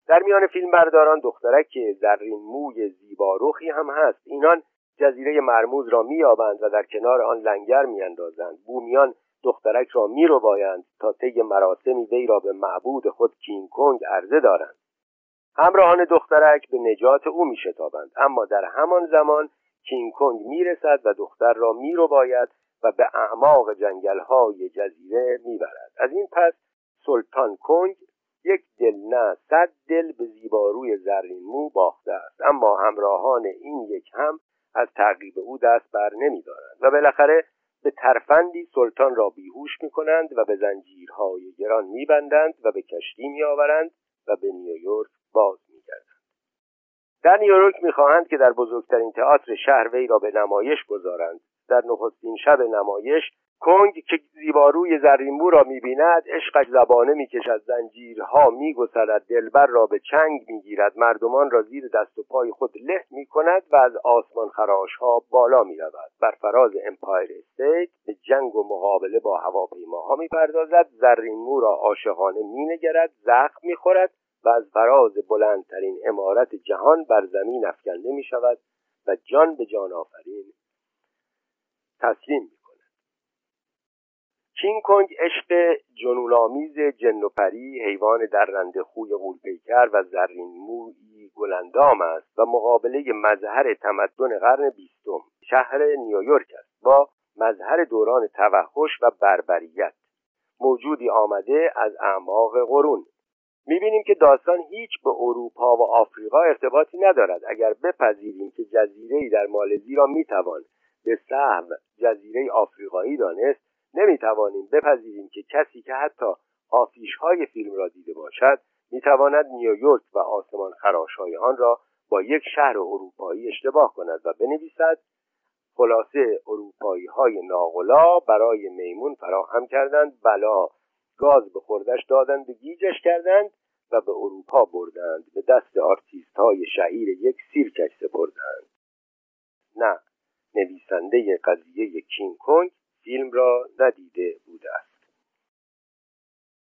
در میان فیلم برداران دخترک زرین موی زیبارخی هم هست. اینان جزیره مرموز را مییابند و در کنار آن لنگر میاندازند. بومیان دخترک را میربایند تا طی مراسمی وی را به معبود خود کینگ کنگ عرضه دارند. همراهان دخترک به نجات او میشتابند. اما در همان زمان کینگ می‌رسد و دختر را میرباید و به اعماق جنگلهای جزیره می‌برد. از این پس سلطان کنگ یک دل نه صد دل به زیباروی زرین مو باخته است. اما همراهان این یک هم از تعقیب او دست بر نمیدارند و بالاخره به ترفندی سلطان را بیهوش می کنند و به زنجیرهای گران میبندند و به کشتی میآورند و به نیویورک باز در نیویورک می‌خواهند که در بزرگترین تئاتر شهر وی را به نمایش گذارند. در نخستین شب نمایش کنگ که زیباروی زرینمو را می‌بیند عشقش زبانه می‌کشد زنجیرها میگسلد دلبر را به چنگ می‌گیرد مردمان را زیر دست و پای خود له می‌کند و از آسمان ها بالا می‌رود. بر فراز امپایر استیت به جنگ و مقابله با هواپیماها می‌پردازد زرینمو را عاشقانه مینگرد زخم می‌خورد و از فراز بلندترین امارت جهان بر زمین افکنده می شود و جان به جان آفرین تسلیم می کند کینگ کنگ عشق جنونآمیز جن و پری حیوان درنده خوی غولپیکر و زرین مویی گلندام است و مقابله مظهر تمدن قرن بیستم شهر نیویورک است با مظهر دوران توحش و بربریت. موجودی آمده از اعماق قرون. می‌بینیم که داستان هیچ به اروپا و آفریقا ارتباطی ندارد. اگر بپذیریم که جزیره در مالزی را می‌توان به سهم جزیره آفریقایی دانست نمی‌توانیم بپذیریم که کسی که حتی آفیش های فیلم را دیده باشد می‌تواند نیویورک و آسمان خراشهای آن را با یک شهر اروپایی اشتباه کند و بنویسد خلاصه اروپایی های ناغلا برای میمون فراهم کردند بلا گاز به خوردش دادند و گیجش کردند و به اروپا بردند. به دست آرتیست های شهیر یک سیرکش سپردند. نه نویسنده قضیه کینگ کنگ فیلم را ندیده بوده است.